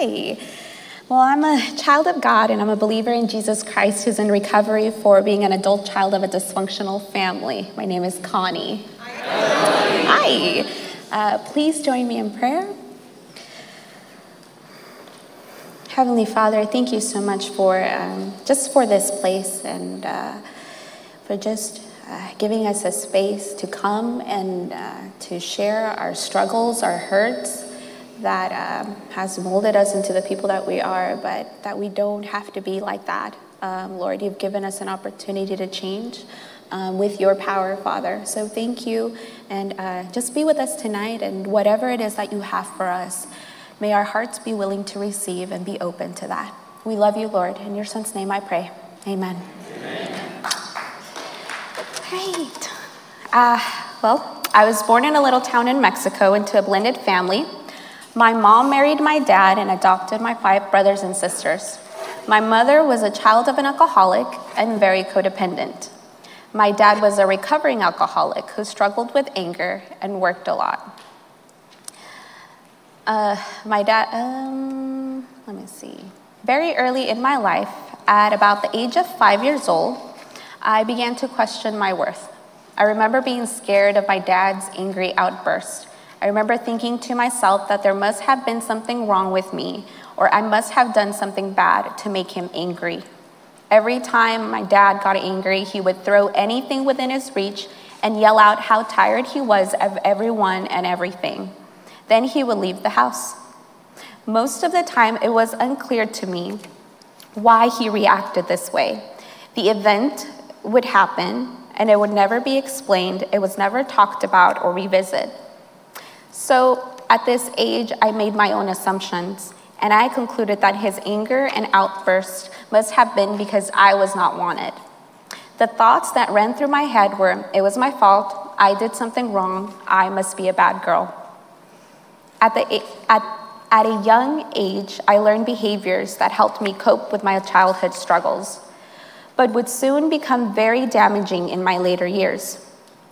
Hi. Well, I'm a child of God and I'm a believer in Jesus Christ who's in recovery for being an adult child of a dysfunctional family. My name is Connie. Hi. Hi. Uh, please join me in prayer. Heavenly Father, thank you so much for um, just for this place and uh, for just uh, giving us a space to come and uh, to share our struggles, our hurts that um, has molded us into the people that we are, but that we don't have to be like that. Um, Lord, you've given us an opportunity to change um, with your power, Father. So thank you, and uh, just be with us tonight, and whatever it is that you have for us, may our hearts be willing to receive and be open to that. We love you, Lord. In your Son's name I pray. Amen. Amen. Great. Uh, well, I was born in a little town in Mexico into a blended family. My mom married my dad and adopted my five brothers and sisters. My mother was a child of an alcoholic and very codependent. My dad was a recovering alcoholic who struggled with anger and worked a lot. Uh, my dad, um, let me see. Very early in my life, at about the age of five years old, I began to question my worth. I remember being scared of my dad's angry outburst. I remember thinking to myself that there must have been something wrong with me, or I must have done something bad to make him angry. Every time my dad got angry, he would throw anything within his reach and yell out how tired he was of everyone and everything. Then he would leave the house. Most of the time, it was unclear to me why he reacted this way. The event would happen, and it would never be explained, it was never talked about or revisited. So at this age, I made my own assumptions, and I concluded that his anger and outburst must have been because I was not wanted. The thoughts that ran through my head were it was my fault, I did something wrong, I must be a bad girl. At, the, at, at a young age, I learned behaviors that helped me cope with my childhood struggles, but would soon become very damaging in my later years.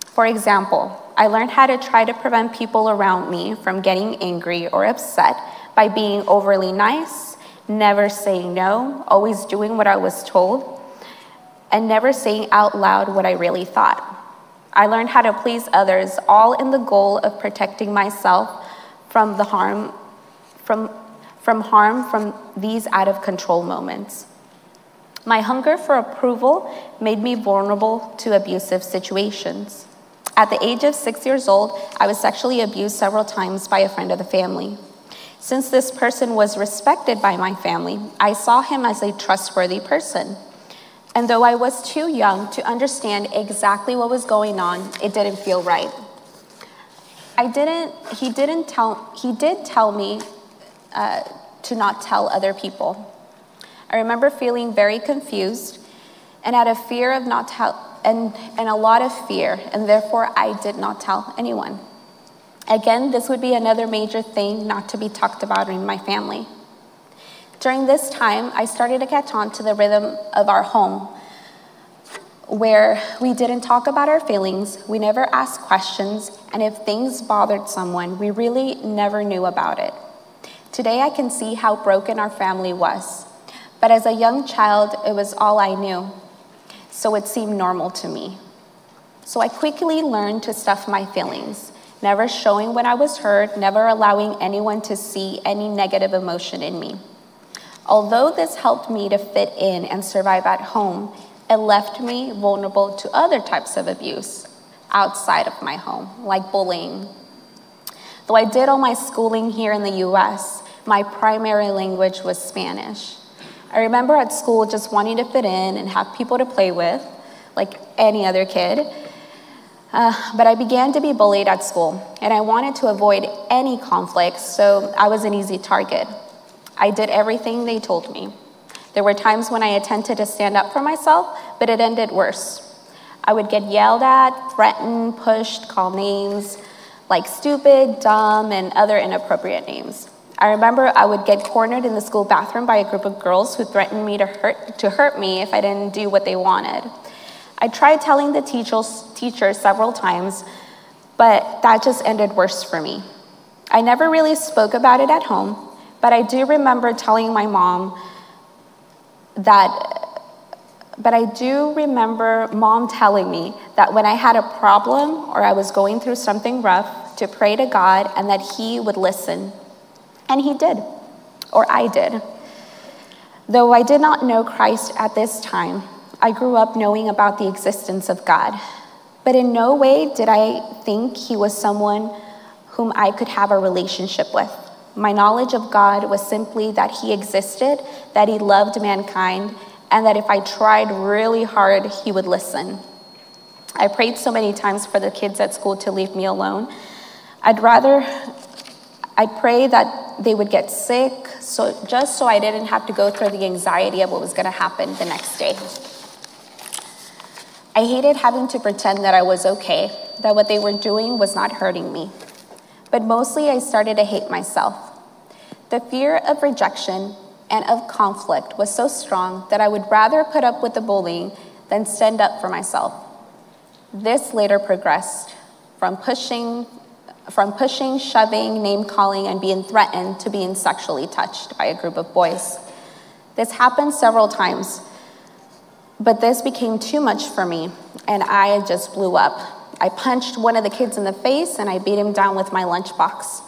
For example, I learned how to try to prevent people around me from getting angry or upset by being overly nice, never saying no, always doing what I was told, and never saying out loud what I really thought. I learned how to please others, all in the goal of protecting myself from the harm from, from harm from these out of control moments. My hunger for approval made me vulnerable to abusive situations. At the age of six years old, I was sexually abused several times by a friend of the family. Since this person was respected by my family, I saw him as a trustworthy person. And though I was too young to understand exactly what was going on, it didn't feel right. I didn't, he didn't tell, he did tell me uh, to not tell other people. I remember feeling very confused and had a fear of not tell, and, and a lot of fear, and therefore I did not tell anyone. Again, this would be another major thing not to be talked about in my family. During this time, I started to catch on to the rhythm of our home, where we didn't talk about our feelings, we never asked questions, and if things bothered someone, we really never knew about it. Today, I can see how broken our family was, but as a young child, it was all I knew so it seemed normal to me. So I quickly learned to stuff my feelings, never showing when I was hurt, never allowing anyone to see any negative emotion in me. Although this helped me to fit in and survive at home, it left me vulnerable to other types of abuse outside of my home, like bullying. Though I did all my schooling here in the US, my primary language was Spanish. I remember at school just wanting to fit in and have people to play with, like any other kid. Uh, but I began to be bullied at school, and I wanted to avoid any conflicts, so I was an easy target. I did everything they told me. There were times when I attempted to stand up for myself, but it ended worse. I would get yelled at, threatened, pushed, called names like stupid, dumb, and other inappropriate names. I remember I would get cornered in the school bathroom by a group of girls who threatened me to hurt, to hurt me if I didn't do what they wanted. I tried telling the teachers, teacher several times, but that just ended worse for me. I never really spoke about it at home, But I do remember telling my mom that but I do remember mom telling me that when I had a problem or I was going through something rough, to pray to God and that He would listen. And He did, or I did. Though I did not know Christ at this time, I grew up knowing about the existence of God. But in no way did I think He was someone whom I could have a relationship with. My knowledge of God was simply that He existed, that He loved mankind, and that if I tried really hard, He would listen. I prayed so many times for the kids at school to leave me alone. I'd rather, I pray that they would get sick, so just so I didn't have to go through the anxiety of what was going to happen the next day. I hated having to pretend that I was okay, that what they were doing was not hurting me. But mostly, I started to hate myself. The fear of rejection and of conflict was so strong that I would rather put up with the bullying than stand up for myself. This later progressed from pushing, from pushing, shoving, name calling, and being threatened to being sexually touched by a group of boys. This happened several times, but this became too much for me, and I just blew up. I punched one of the kids in the face and I beat him down with my lunchbox.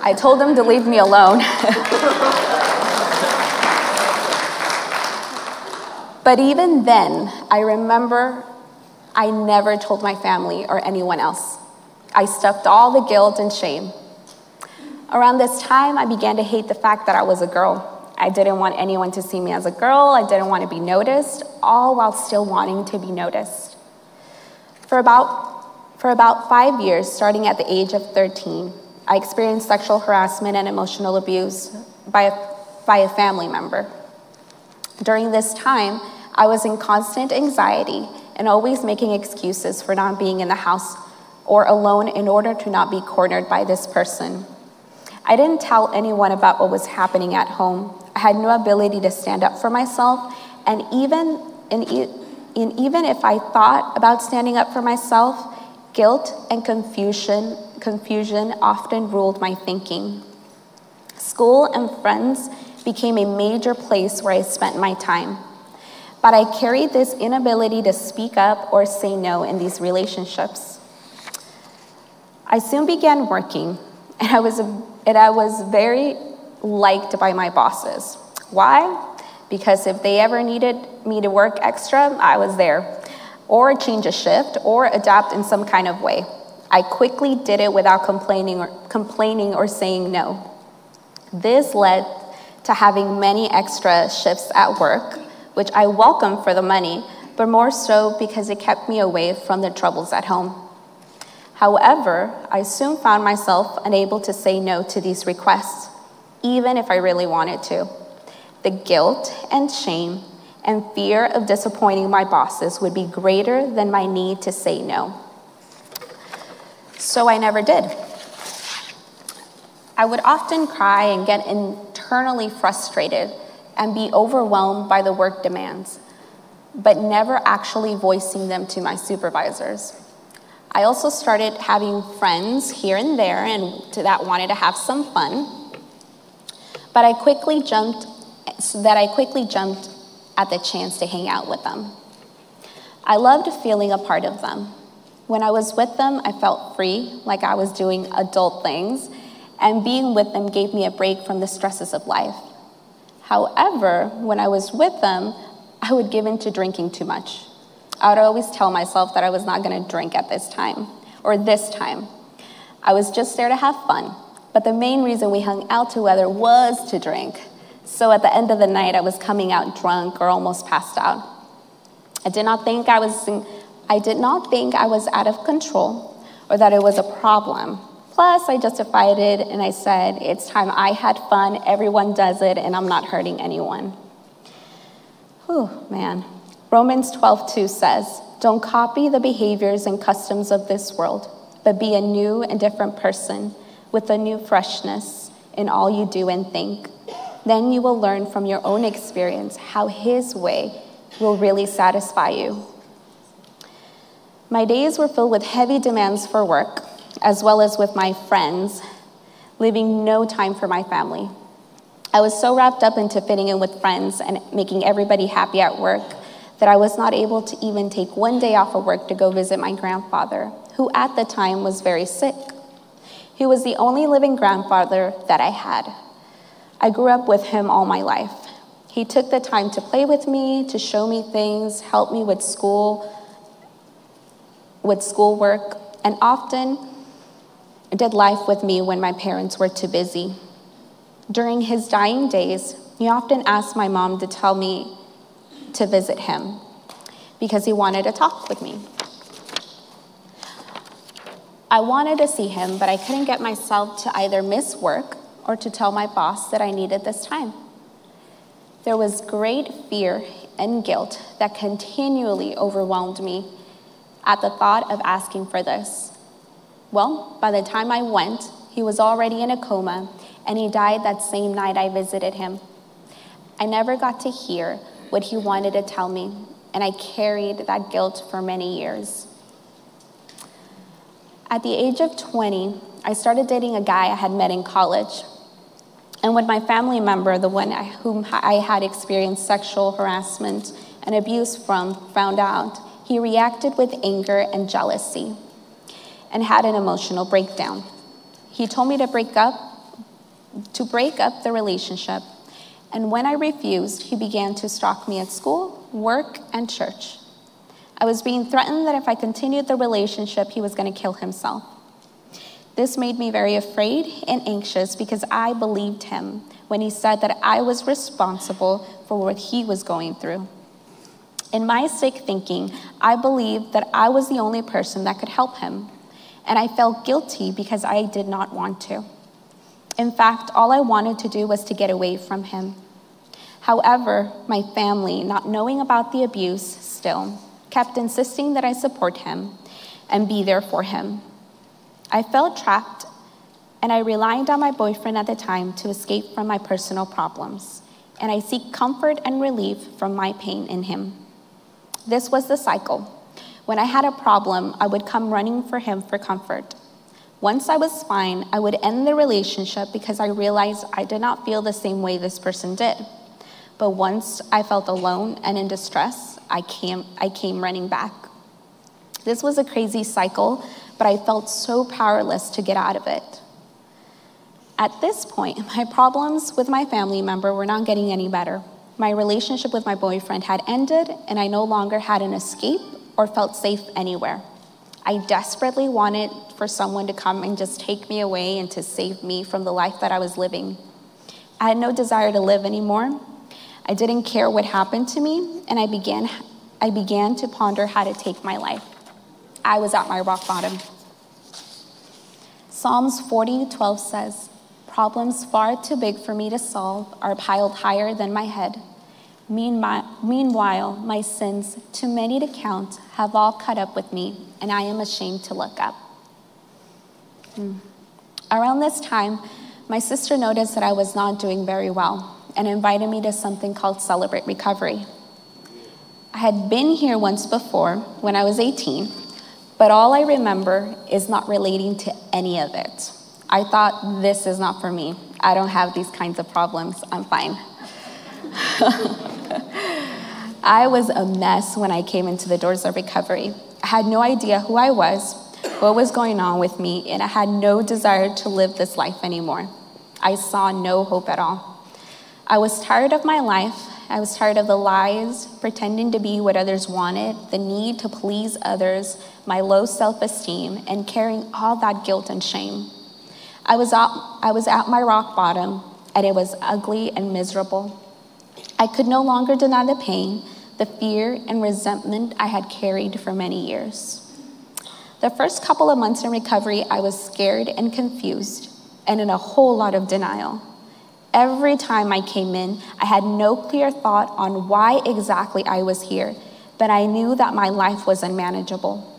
I told him to leave me alone. But even then, I remember I never told my family or anyone else. I stuffed all the guilt and shame. Around this time, I began to hate the fact that I was a girl. I didn't want anyone to see me as a girl. I didn't want to be noticed, all while still wanting to be noticed. For about, for about five years, starting at the age of 13, I experienced sexual harassment and emotional abuse by a, by a family member. During this time, I was in constant anxiety and always making excuses for not being in the house or alone in order to not be cornered by this person. I didn't tell anyone about what was happening at home. I had no ability to stand up for myself, and even, in, in, even if I thought about standing up for myself, guilt and confusion, confusion often ruled my thinking. School and friends became a major place where I spent my time but I carried this inability to speak up or say no in these relationships. I soon began working, and I was, and I was very liked by my bosses. Why? Because if they ever needed me to work extra, I was there, or change a shift, or adapt in some kind of way. I quickly did it without complaining or, complaining or saying no. This led to having many extra shifts at work, which I welcomed for the money, but more so because it kept me away from the troubles at home. However, I soon found myself unable to say no to these requests, even if I really wanted to. The guilt and shame and fear of disappointing my bosses would be greater than my need to say no. So I never did. I would often cry and get internally frustrated and be overwhelmed by the work demands, but never actually voicing them to my supervisors. I also started having friends here and there and that wanted to have some fun, but I quickly jumped so that I quickly jumped at the chance to hang out with them. I loved feeling a part of them. When I was with them, I felt free, like I was doing adult things, and being with them gave me a break from the stresses of life. However, when I was with them, I would give in to drinking too much. I would always tell myself that I was not going to drink at this time or this time. I was just there to have fun. But the main reason we hung out together was to drink. So at the end of the night, I was coming out drunk or almost passed out. I did not think I was I did not think I was out of control or that it was a problem. Plus, I justified it and I said, it's time I had fun, everyone does it, and I'm not hurting anyone. Whew, man. Romans 12:2 says, Don't copy the behaviors and customs of this world, but be a new and different person with a new freshness in all you do and think. Then you will learn from your own experience how His way will really satisfy you. My days were filled with heavy demands for work as well as with my friends, leaving no time for my family. I was so wrapped up into fitting in with friends and making everybody happy at work that I was not able to even take one day off of work to go visit my grandfather, who at the time was very sick. He was the only living grandfather that I had. I grew up with him all my life. He took the time to play with me, to show me things, help me with school, with schoolwork, and often did life with me when my parents were too busy. During his dying days, he often asked my mom to tell me to visit him because he wanted to talk with me. I wanted to see him, but I couldn't get myself to either miss work or to tell my boss that I needed this time. There was great fear and guilt that continually overwhelmed me at the thought of asking for this. Well, by the time I went, he was already in a coma and he died that same night I visited him. I never got to hear what he wanted to tell me, and I carried that guilt for many years. At the age of 20, I started dating a guy I had met in college. And when my family member, the one whom I had experienced sexual harassment and abuse from, found out, he reacted with anger and jealousy and had an emotional breakdown. He told me to break up to break up the relationship. And when I refused, he began to stalk me at school, work, and church. I was being threatened that if I continued the relationship, he was going to kill himself. This made me very afraid and anxious because I believed him when he said that I was responsible for what he was going through. In my sick thinking, I believed that I was the only person that could help him, and I felt guilty because I did not want to. In fact, all I wanted to do was to get away from him. However, my family, not knowing about the abuse still, kept insisting that I support him and be there for him. I felt trapped, and I relied on my boyfriend at the time to escape from my personal problems, and I seek comfort and relief from my pain in him. This was the cycle. When I had a problem, I would come running for him for comfort. Once I was fine, I would end the relationship because I realized I did not feel the same way this person did. But once I felt alone and in distress, I came, I came running back. This was a crazy cycle, but I felt so powerless to get out of it. At this point, my problems with my family member were not getting any better. My relationship with my boyfriend had ended, and I no longer had an escape or felt safe anywhere. I desperately wanted for someone to come and just take me away and to save me from the life that I was living. I had no desire to live anymore. I didn't care what happened to me, and I began, I began to ponder how to take my life. I was at my rock bottom. Psalms 40 12 says, Problems far too big for me to solve are piled higher than my head. Meanwhile, my sins, too many to count, have all caught up with me, and I am ashamed to look up. Hmm. Around this time, my sister noticed that I was not doing very well and invited me to something called Celebrate Recovery. I had been here once before when I was 18, but all I remember is not relating to any of it. I thought, this is not for me. I don't have these kinds of problems. I'm fine. I was a mess when I came into the doors of recovery. I had no idea who I was, what was going on with me, and I had no desire to live this life anymore. I saw no hope at all. I was tired of my life. I was tired of the lies, pretending to be what others wanted, the need to please others, my low self esteem, and carrying all that guilt and shame. I was, at, I was at my rock bottom, and it was ugly and miserable. I could no longer deny the pain, the fear, and resentment I had carried for many years. The first couple of months in recovery, I was scared and confused and in a whole lot of denial. Every time I came in, I had no clear thought on why exactly I was here, but I knew that my life was unmanageable.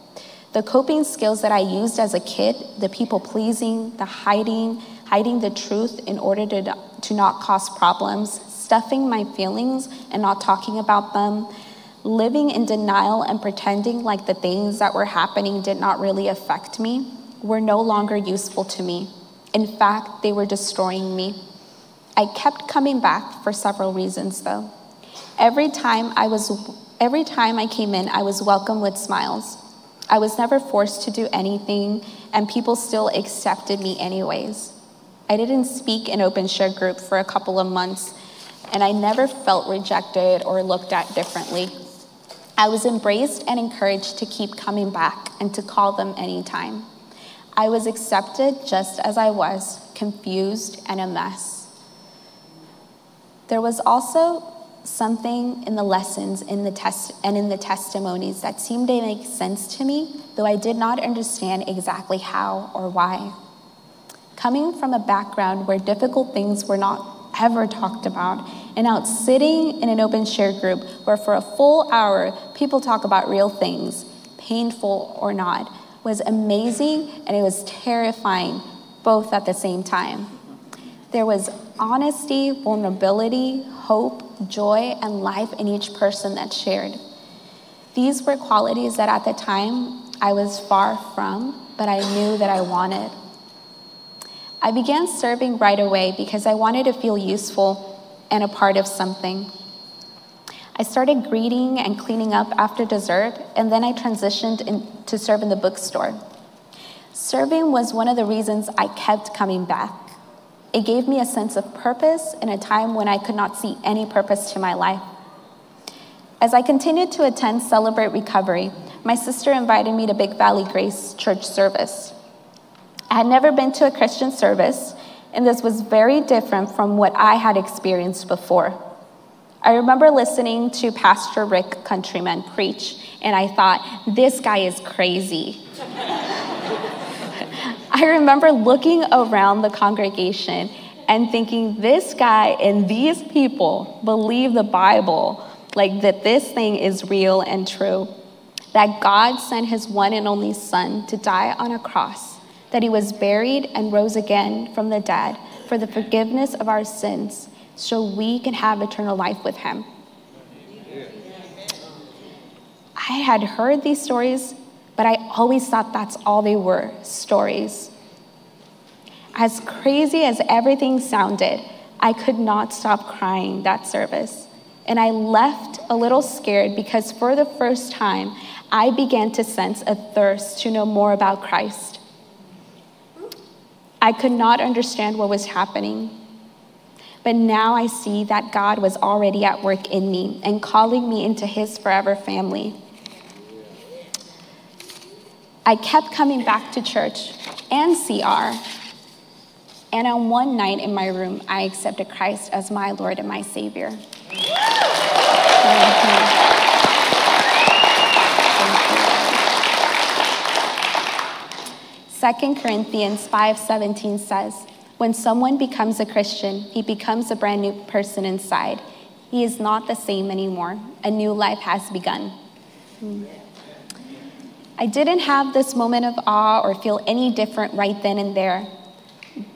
The coping skills that I used as a kid, the people pleasing, the hiding, hiding the truth in order to, to not cause problems, stuffing my feelings and not talking about them, living in denial and pretending like the things that were happening did not really affect me, were no longer useful to me. In fact, they were destroying me. I kept coming back for several reasons, though. Every time I was every time I came in, I was welcomed with smiles. I was never forced to do anything, and people still accepted me anyways. I didn't speak in open share group for a couple of months, and I never felt rejected or looked at differently. I was embraced and encouraged to keep coming back and to call them anytime. I was accepted just as I was, confused and a mess. There was also something in the lessons in the test and in the testimonies that seemed to make sense to me, though I did not understand exactly how or why. Coming from a background where difficult things were not ever talked about, and out sitting in an open share group where for a full hour people talk about real things, painful or not, was amazing and it was terrifying both at the same time. There was honesty, vulnerability, hope, joy, and life in each person that shared. These were qualities that at the time I was far from, but I knew that I wanted. I began serving right away because I wanted to feel useful and a part of something. I started greeting and cleaning up after dessert, and then I transitioned in, to serve in the bookstore. Serving was one of the reasons I kept coming back. It gave me a sense of purpose in a time when I could not see any purpose to my life. As I continued to attend Celebrate Recovery, my sister invited me to Big Valley Grace Church service. I had never been to a Christian service, and this was very different from what I had experienced before. I remember listening to Pastor Rick Countryman preach, and I thought, this guy is crazy. I remember looking around the congregation and thinking, this guy and these people believe the Bible, like that this thing is real and true, that God sent his one and only Son to die on a cross, that he was buried and rose again from the dead for the forgiveness of our sins so we can have eternal life with him. I had heard these stories but I always thought that's all they were stories. As crazy as everything sounded, I could not stop crying that service. And I left a little scared because for the first time, I began to sense a thirst to know more about Christ. I could not understand what was happening. But now I see that God was already at work in me and calling me into his forever family. I kept coming back to church and CR. And on one night in my room, I accepted Christ as my Lord and my Savior. Second Corinthians 5:17 says, "When someone becomes a Christian, he becomes a brand new person inside. He is not the same anymore. A new life has begun." I didn't have this moment of awe or feel any different right then and there.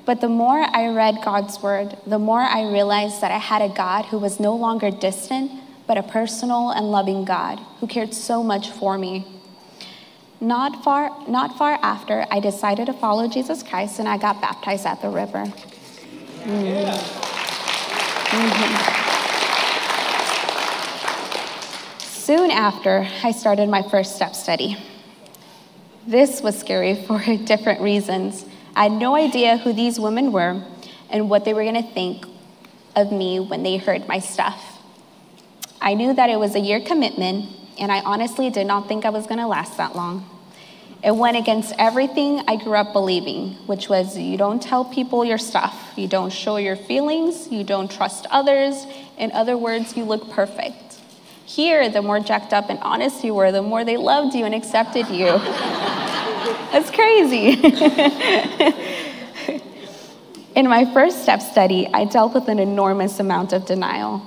But the more I read God's word, the more I realized that I had a God who was no longer distant, but a personal and loving God who cared so much for me. Not far, not far after, I decided to follow Jesus Christ and I got baptized at the river. Mm. Mm-hmm. Soon after, I started my first step study. This was scary for different reasons. I had no idea who these women were and what they were going to think of me when they heard my stuff. I knew that it was a year commitment, and I honestly did not think I was going to last that long. It went against everything I grew up believing, which was you don't tell people your stuff, you don't show your feelings, you don't trust others. In other words, you look perfect. Here, the more jacked up and honest you were, the more they loved you and accepted you. That's crazy. In my first step study, I dealt with an enormous amount of denial.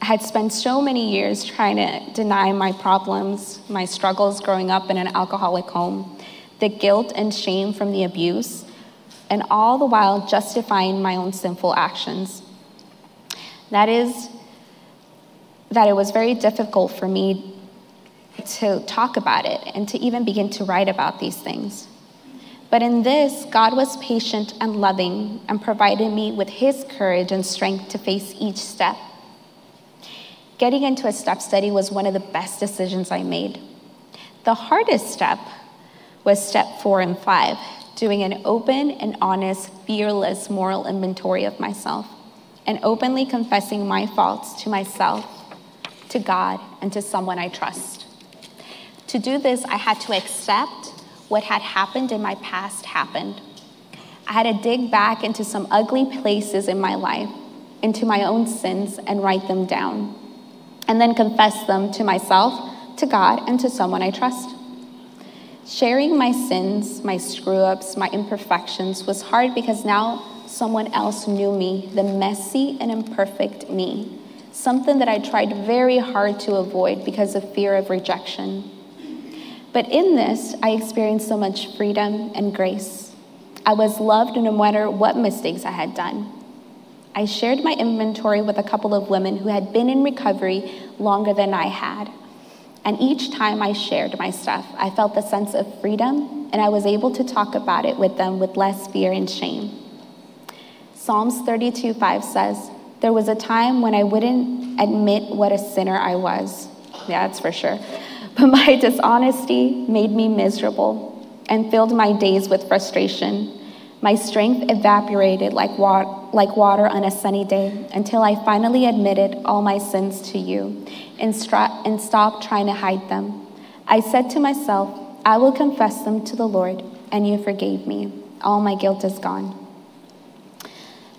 I had spent so many years trying to deny my problems, my struggles growing up in an alcoholic home, the guilt and shame from the abuse, and all the while justifying my own sinful actions. That is, that it was very difficult for me to talk about it and to even begin to write about these things. But in this, God was patient and loving and provided me with His courage and strength to face each step. Getting into a step study was one of the best decisions I made. The hardest step was step four and five, doing an open and honest, fearless moral inventory of myself and openly confessing my faults to myself, to God, and to someone I trust. To do this, I had to accept what had happened in my past happened. I had to dig back into some ugly places in my life, into my own sins, and write them down, and then confess them to myself, to God, and to someone I trust. Sharing my sins, my screw ups, my imperfections was hard because now someone else knew me, the messy and imperfect me, something that I tried very hard to avoid because of fear of rejection. But in this, I experienced so much freedom and grace. I was loved no matter what mistakes I had done. I shared my inventory with a couple of women who had been in recovery longer than I had. And each time I shared my stuff, I felt a sense of freedom, and I was able to talk about it with them with less fear and shame. Psalms 32 5 says, There was a time when I wouldn't admit what a sinner I was. Yeah, that's for sure. But my dishonesty made me miserable and filled my days with frustration. My strength evaporated like, wa- like water on a sunny day until I finally admitted all my sins to you and, stra- and stopped trying to hide them. I said to myself, I will confess them to the Lord, and you forgave me. All my guilt is gone.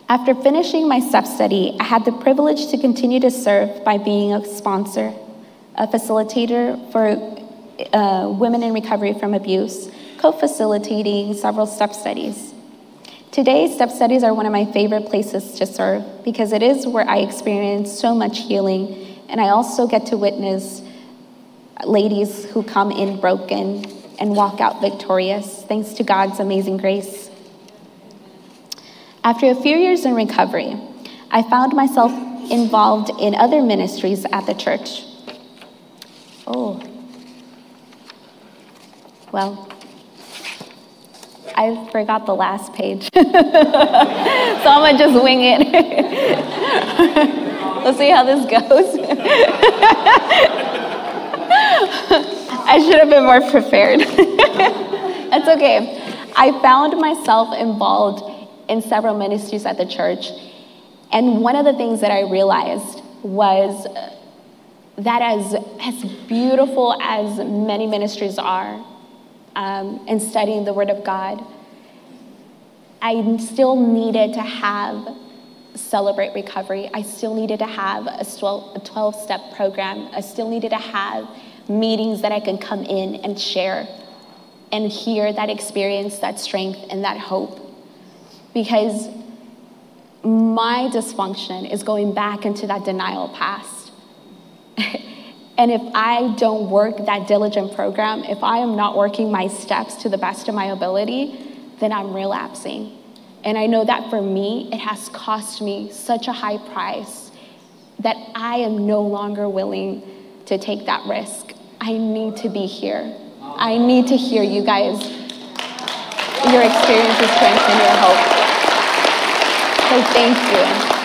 After finishing my step study, I had the privilege to continue to serve by being a sponsor a facilitator for uh, women in recovery from abuse, co facilitating several step studies. Today, step studies are one of my favorite places to serve because it is where I experience so much healing, and I also get to witness ladies who come in broken and walk out victorious thanks to God's amazing grace. After a few years in recovery, I found myself involved in other ministries at the church. Oh. Well, I forgot the last page. so I'm going to just wing it. Let's see how this goes. I should have been more prepared. That's okay. I found myself involved in several ministries at the church. And one of the things that I realized was that as, as beautiful as many ministries are um, in studying the Word of God, I still needed to have Celebrate Recovery. I still needed to have a 12 step program. I still needed to have meetings that I can come in and share and hear that experience, that strength, and that hope. Because my dysfunction is going back into that denial past and if I don't work that diligent program, if I am not working my steps to the best of my ability, then I'm relapsing. And I know that for me, it has cost me such a high price that I am no longer willing to take that risk. I need to be here. I need to hear you guys, your experiences strengthen your hope. So thank you.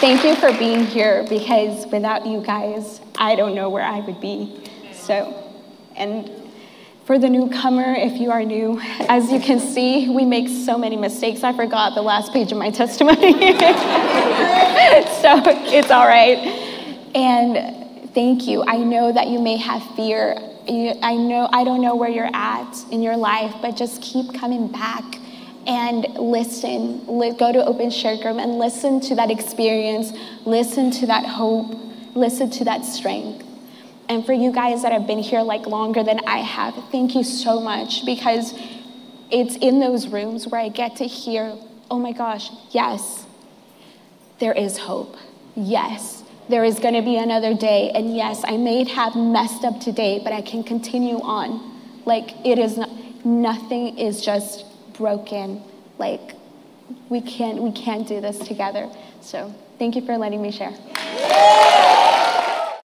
Thank you for being here because without you guys, I don't know where I would be. So, and for the newcomer, if you are new, as you can see, we make so many mistakes. I forgot the last page of my testimony. so it's all right. And thank you. I know that you may have fear. I know I don't know where you're at in your life, but just keep coming back and listen. Go to Open Share Group and listen to that experience, listen to that hope, listen to that strength. And for you guys that have been here like longer than I have, thank you so much because it's in those rooms where I get to hear, oh my gosh, yes, there is hope. Yes, there is going to be another day. And yes, I may have messed up today, but I can continue on. Like it is not, nothing is just broken. Like we can't we can't do this together. So thank you for letting me share.